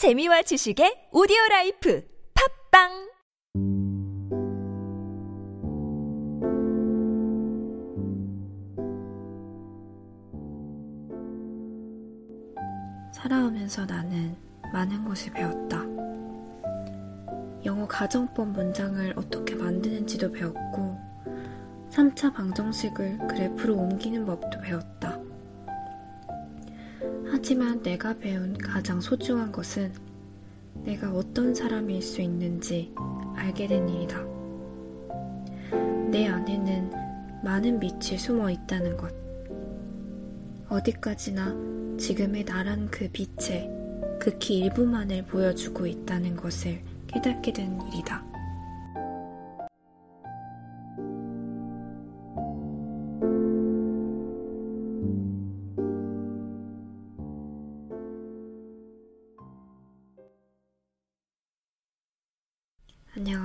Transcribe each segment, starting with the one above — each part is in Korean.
재미와 지식의 오디오 라이프 팟빵 살아오면서 나는 많은 것을 배웠다. 영어 가정법 문장을 어떻게 만드는지도 배웠고, 3차 방정식을 그래프로 옮기는 법도 배웠다. 하지만 내가 배운 가장 소중한 것은 내가 어떤 사람일 수 있는지 알게 된 일이다. 내 안에는 많은 빛이 숨어 있다는 것. 어디까지나 지금의 나란 그 빛에 극히 일부만을 보여주고 있다는 것을 깨닫게 된 일이다.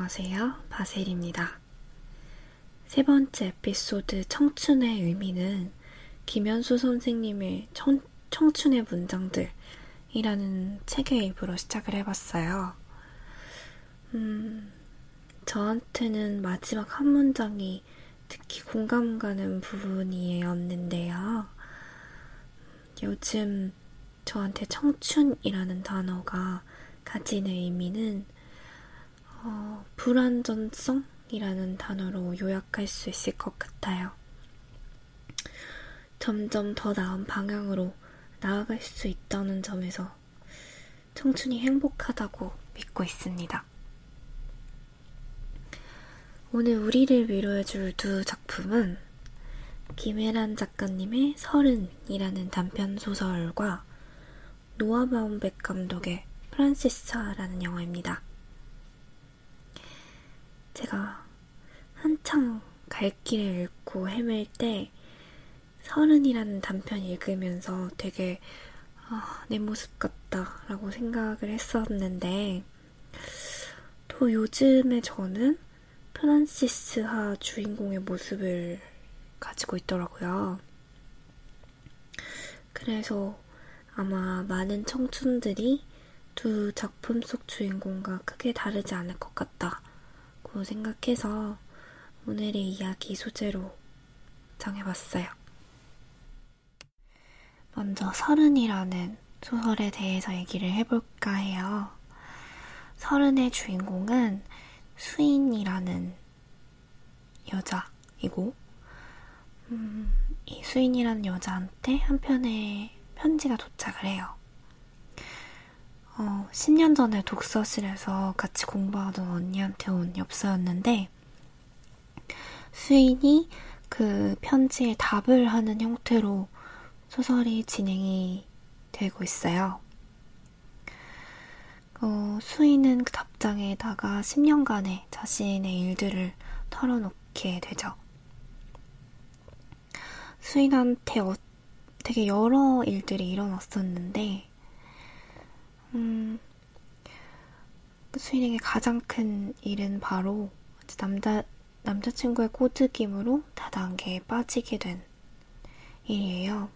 안녕하세요. 바셀입니다. 세 번째 에피소드 청춘의 의미는 김현수 선생님의 청, 청춘의 문장들이라는 책의 일부로 시작을 해봤어요. 음, 저한테는 마지막 한 문장이 특히 공감 가는 부분이었는데요. 요즘 저한테 청춘이라는 단어가 가진 의미는 어, 불완전성이라는 단어로 요약할 수 있을 것 같아요. 점점 더 나은 방향으로 나아갈 수 있다는 점에서 청춘이 행복하다고 믿고 있습니다. 오늘 우리를 위로해줄 두 작품은 김혜란 작가님의 서른이라는 단편 소설과 노아 바움백 감독의 프란시스 하라는 영화입니다. 제가 한창 갈 길을 잃고 헤맬 때 서른이라는 단편 읽으면서 되게 아, 내 모습 같다라고 생각을 했었는데 또 요즘에 저는 프란시스 하 주인공의 모습을 가지고 있더라고요. 그래서 아마 많은 청춘들이 두 작품 속 주인공과 크게 다르지 않을 것 같다. 생각해서 오늘의 이야기 소재로 정해봤어요. 먼저 서른이라는 소설에 대해서 얘기를 해볼까 해요. 서른의 주인공은 수인이라는 여자이고, 음, 이 수인이라는 여자한테 한 편의 편지가 도착을 해요. 어, 10년 전에 독서실에서 같이 공부하던 언니한테 온 엽서였는데, 수인이 그 편지에 답을 하는 형태로 소설이 진행이 되고 있어요. 어, 수인은 그 답장에다가 10년간의 자신의 일들을 털어놓게 되죠. 수인한테 어, 되게 여러 일들이 일어났었는데, 음, 그 수인에게 가장 큰 일은 바로 남자, 남자친구의 꼬드김으로 다단계에 빠지게 된 일이에요.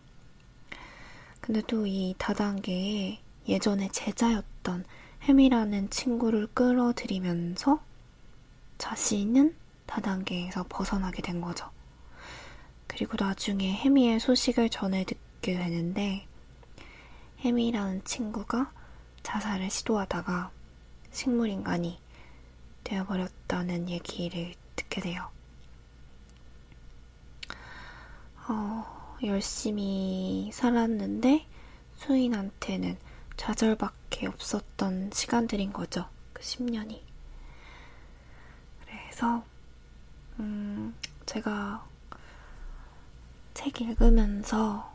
근데 또 이 다단계에 예전에 제자였던 햄이라는 친구를 끌어들이면서 자신은 다단계에서 벗어나게 된 거죠. 그리고 나중에 햄이의 소식을 전해 듣게 되는데 햄이라는 친구가 자살을 시도하다가 식물인간이 되어버렸다는 얘기를 듣게 돼요. 어, 열심히 살았는데 수인한테는 좌절밖에 없었던 시간들인 거죠. 그 10년이. 그래서, 음, 제가 책 읽으면서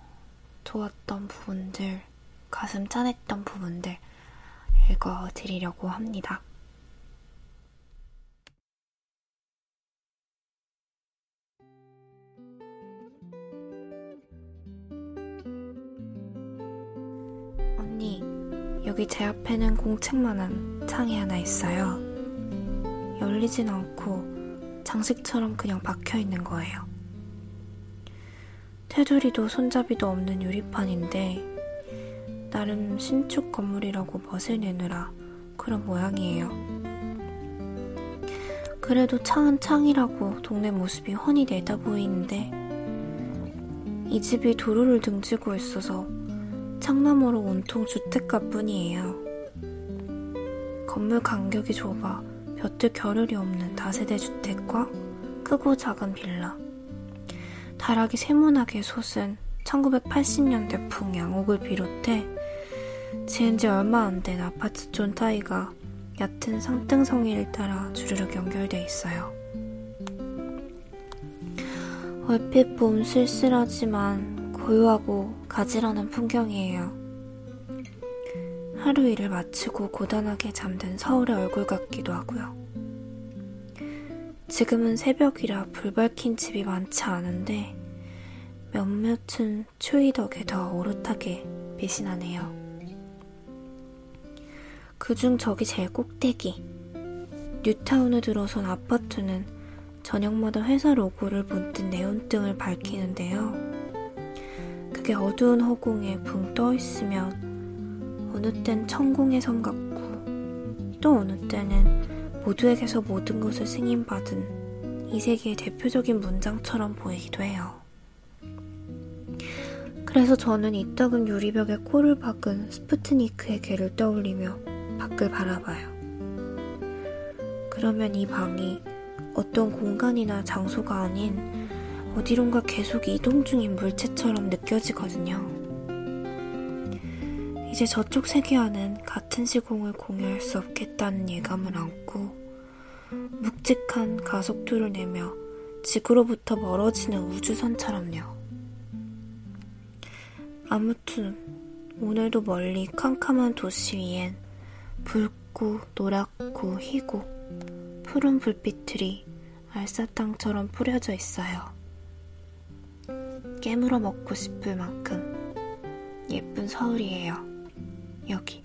좋았던 부분들, 가슴 짠했던 부분들, 읽어 드리려고 합니다. 언니, 여기 제 앞에는 공책만한 창이 하나 있어요. 열리진 않고 장식처럼 그냥 박혀 있는 거예요. 테두리도 손잡이도 없는 유리판인데 나름 신축 건물이라고 멋을 내느라 그런 모양이에요. 그래도 창은 창이라고 동네 모습이 훤히 내다 보이는데 이 집이 도로를 등지고 있어서 창너머로 온통 주택가 뿐이에요. 건물 간격이 좁아 볕들 겨를이 없는 다세대 주택과 크고 작은 빌라. 다락이 세모나게 솟은 1980년대풍 양옥을 비롯해 지은 지 얼마 안 된 아파트 쫀따이가 얕은 상등성이를 따라 주르륵 연결돼 있어요. 얼핏 봄 쓸쓸하지만 고요하고 가지런한 풍경이에요. 하루 일을 마치고 고단하게 잠든 서울의 얼굴 같기도 하고요. 지금은 새벽이라 불 밝힌 집이 많지 않은데 몇몇은 추위 덕에 더 오롯하게 빛이 나네요. 그중 저기 제일 꼭대기. 뉴타운에 들어선 아파트는 저녁마다 회사 로고를 본뜬 네온등을 밝히는데요. 그게 어두운 허공에 붕 떠 있으면 어느 땐 천공의 섬 같고 또 어느 때는 모두에게서 모든 것을 승인받은 이 세계의 대표적인 문장처럼 보이기도 해요. 그래서 저는 이따금 유리벽에 코를 박은 스푸트니크의 개를 떠올리며 밖을 바라봐요. 그러면 이 방이 어떤 공간이나 장소가 아닌 어디론가 계속 이동 중인 물체처럼 느껴지거든요. 이제 저쪽 세계와는 같은 시공을 공유할 수 없겠다는 예감을 안고 묵직한 가속도를 내며 지구로부터 멀어지는 우주선처럼요. 아무튼 오늘도 멀리 캄캄한 도시 위엔 붉고 노랗고 희고 푸른 불빛들이 알사탕처럼 뿌려져 있어요. 깨물어 먹고 싶을 만큼 예쁜 서울이에요. 여기.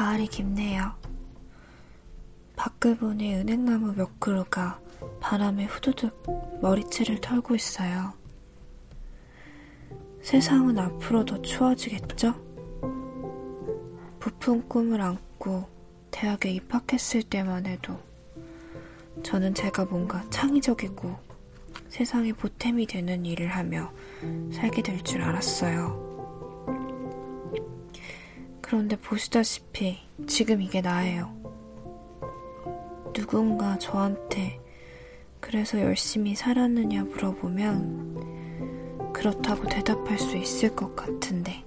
가을이 깊네요. 밖을 보니 은행나무 몇 그루가 바람에 후두둑 머리채를 털고 있어요. 세상은 앞으로 더 추워지겠죠? 부푼 꿈을 안고 대학에 입학했을 때만 해도 저는 제가 뭔가 창의적이고 세상에 보탬이 되는 일을 하며 살게 될 줄 알았어요. 그런데 보시다시피 지금 이게 나예요. 누군가 저한테 그래서 열심히 살았느냐 물어보면 그렇다고 대답할 수 있을 것 같은데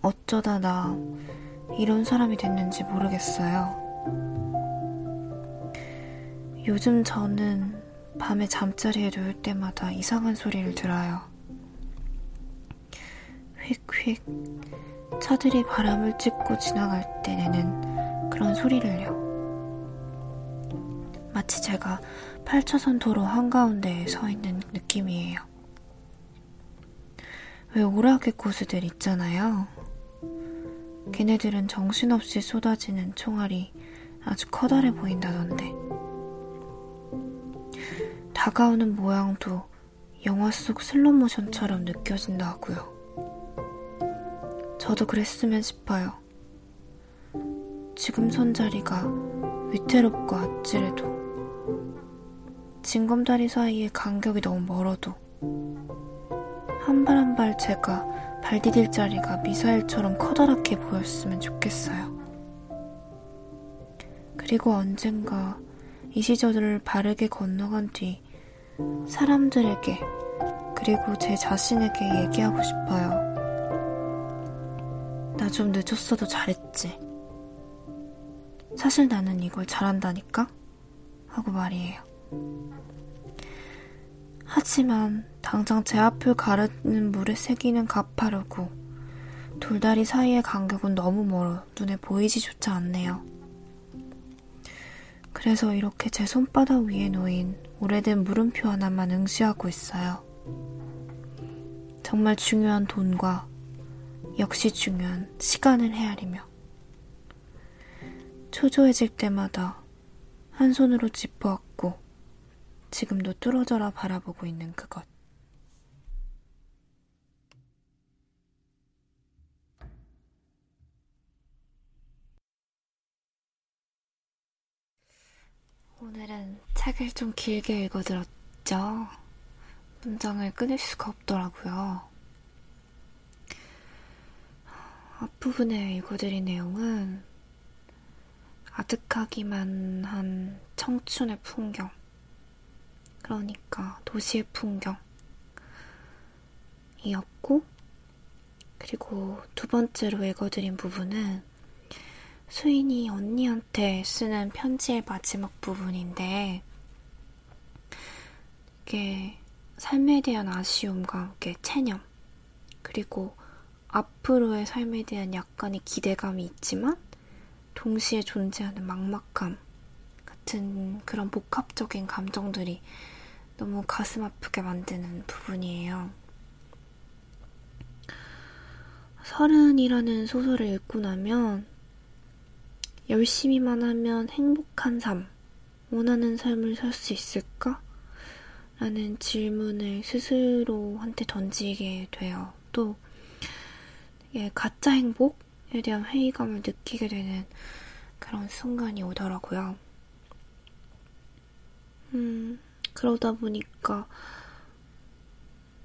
어쩌다 나 이런 사람이 됐는지 모르겠어요. 요즘 저는 밤에 잠자리에 누울 때마다 이상한 소리를 들어요. 휙휙 차들이 바람을 찍고 지나갈 때 내는 그런 소리를요. 마치 제가 8차선 도로 한가운데에 서 있는 느낌이에요. 왜 오락의 고수들 있잖아요. 걔네들은 정신없이 쏟아지는 총알이 아주 커다래 보인다던데. 다가오는 모양도 영화 속 슬로모션처럼 느껴진다고요. 저도 그랬으면 싶어요. 지금 선 자리가 위태롭고 아찔해도 징검다리 사이의 간격이 너무 멀어도 한 발 한 발 제가 발 디딜 자리가 미사일처럼 커다랗게 보였으면 좋겠어요. 그리고 언젠가 이 시절을 바르게 건너간 뒤 사람들에게 그리고 제 자신에게 얘기하고 싶어요. 나 좀 늦었어도 잘했지. 사실 나는 이걸 잘한다니까? 하고 말이에요. 하지만 당장 제 앞을 가르는 물에 새기는 가파르고 돌다리 사이의 간격은 너무 멀어 눈에 보이지조차 않네요. 그래서 이렇게 제 손바닥 위에 놓인 오래된 물음표 하나만 응시하고 있어요. 정말 중요한 돈과 역시 중요한 시간을 헤아리며 초조해질 때마다 한 손으로 짚어왔고 지금도 뚫어져라 바라보고 있는 그것. 오늘은 책을 좀 길게 읽어들었죠. 문장을 끊을 수가 없더라고요. 앞부분에 읽어드린 내용은 아득하기만 한 청춘의 풍경. 그러니까 도시의 풍경이었고, 그리고 두 번째로 읽어드린 부분은 수인이 언니한테 쓰는 편지의 마지막 부분인데, 이게 삶에 대한 아쉬움과 함께 체념, 그리고 앞으로의 삶에 대한 약간의 기대감이 있지만, 동시에 존재하는 막막함 같은 그런 복합적인 감정들이 너무 가슴 아프게 만드는 부분이에요. 서른이라는 소설을 읽고 나면 열심히만 하면 행복한 삶, 원하는 삶을 살 수 있을까? 라는 질문을 스스로한테 던지게 돼요. 또, 가짜 행복? 에 대한 회의감을 느끼게 되는 그런 순간이 오더라고요. 음, 그러다 보니까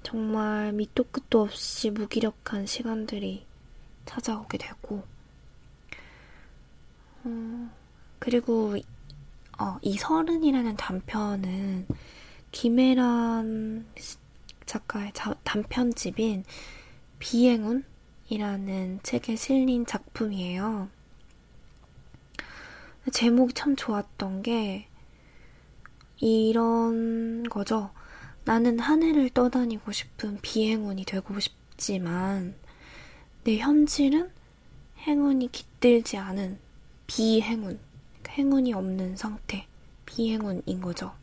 정말 밑도 끝도 없이 무기력한 시간들이 찾아오게 되고, 어, 그리고 어, 이 서른이라는 단편은 김혜란 작가의 자, 단편집인 비행운 이라는 책에 실린 작품이에요. 제목이 참 좋았던 게 이런 거죠. 나는 하늘을 떠다니고 싶은 비행운이 되고 싶지만 내 현실은 행운이 깃들지 않은 비행운, 행운이 없는 상태, 비행운인 거죠.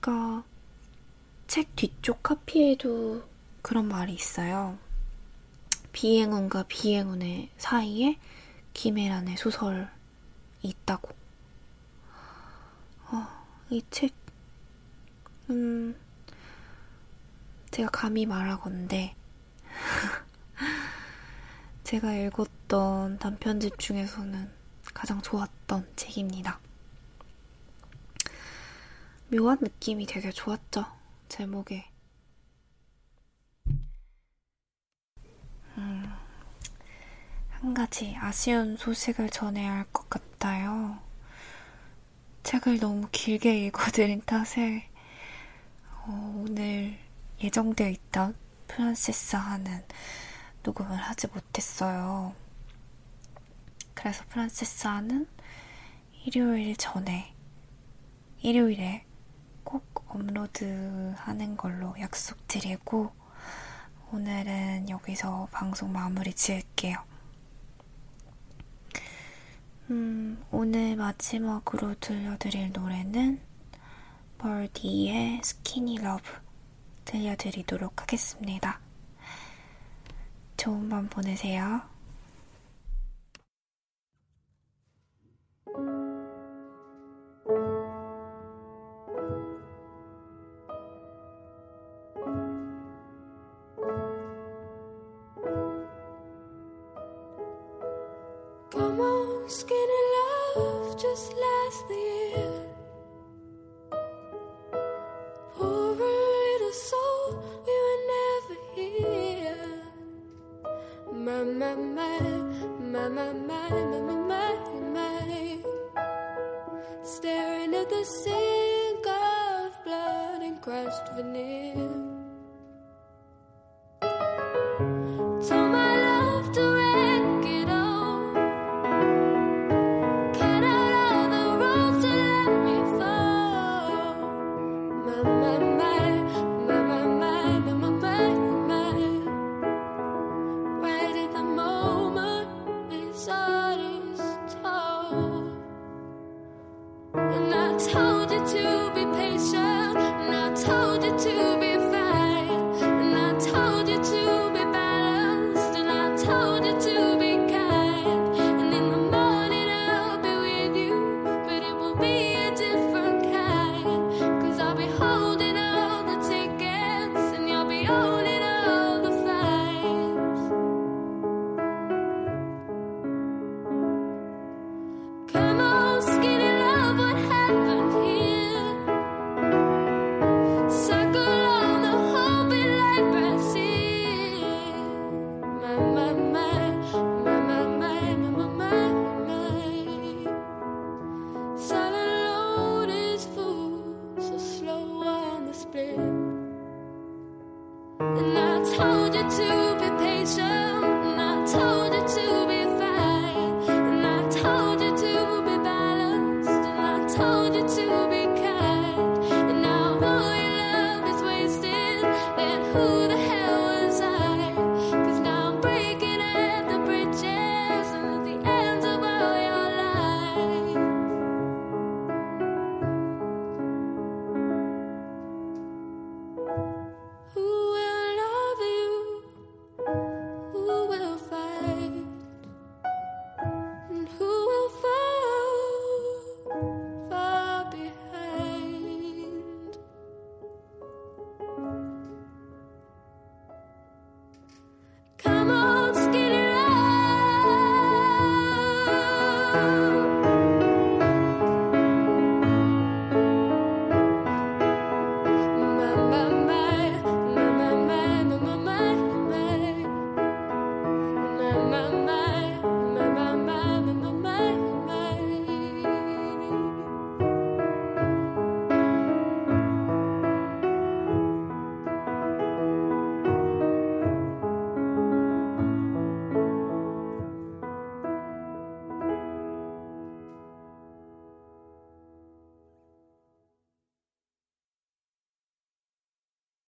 그러니까 책 뒤쪽 카피에도 그런 말이 있어요. 비행운과 비행운의 사이에 김혜란의 소설이 있다고. 어, 이 책, 음, 제가 감히 말하건데, 제가 읽었던 단편집 중에서는 가장 좋았던 책입니다. 묘한 느낌이 되게 좋았죠. 제목에. 한 가지 아쉬운 소식을 전해야 할것 같아요. 책을 너무 길게 읽어드린 탓에 어, 오늘 예정되어 있던 프란세스하는 녹음을 하지 못했어요. 그래서 프란세스하는 일요일 전에 일요일에 꼭 업로드하는 걸로 약속드리고 오늘은 여기서 방송 마무리 지을게요. 음, 오늘 마지막으로 들려드릴 노래는 Birdy의 Skinny Love 들려드리도록 하겠습니다. 좋은 밤 보내세요.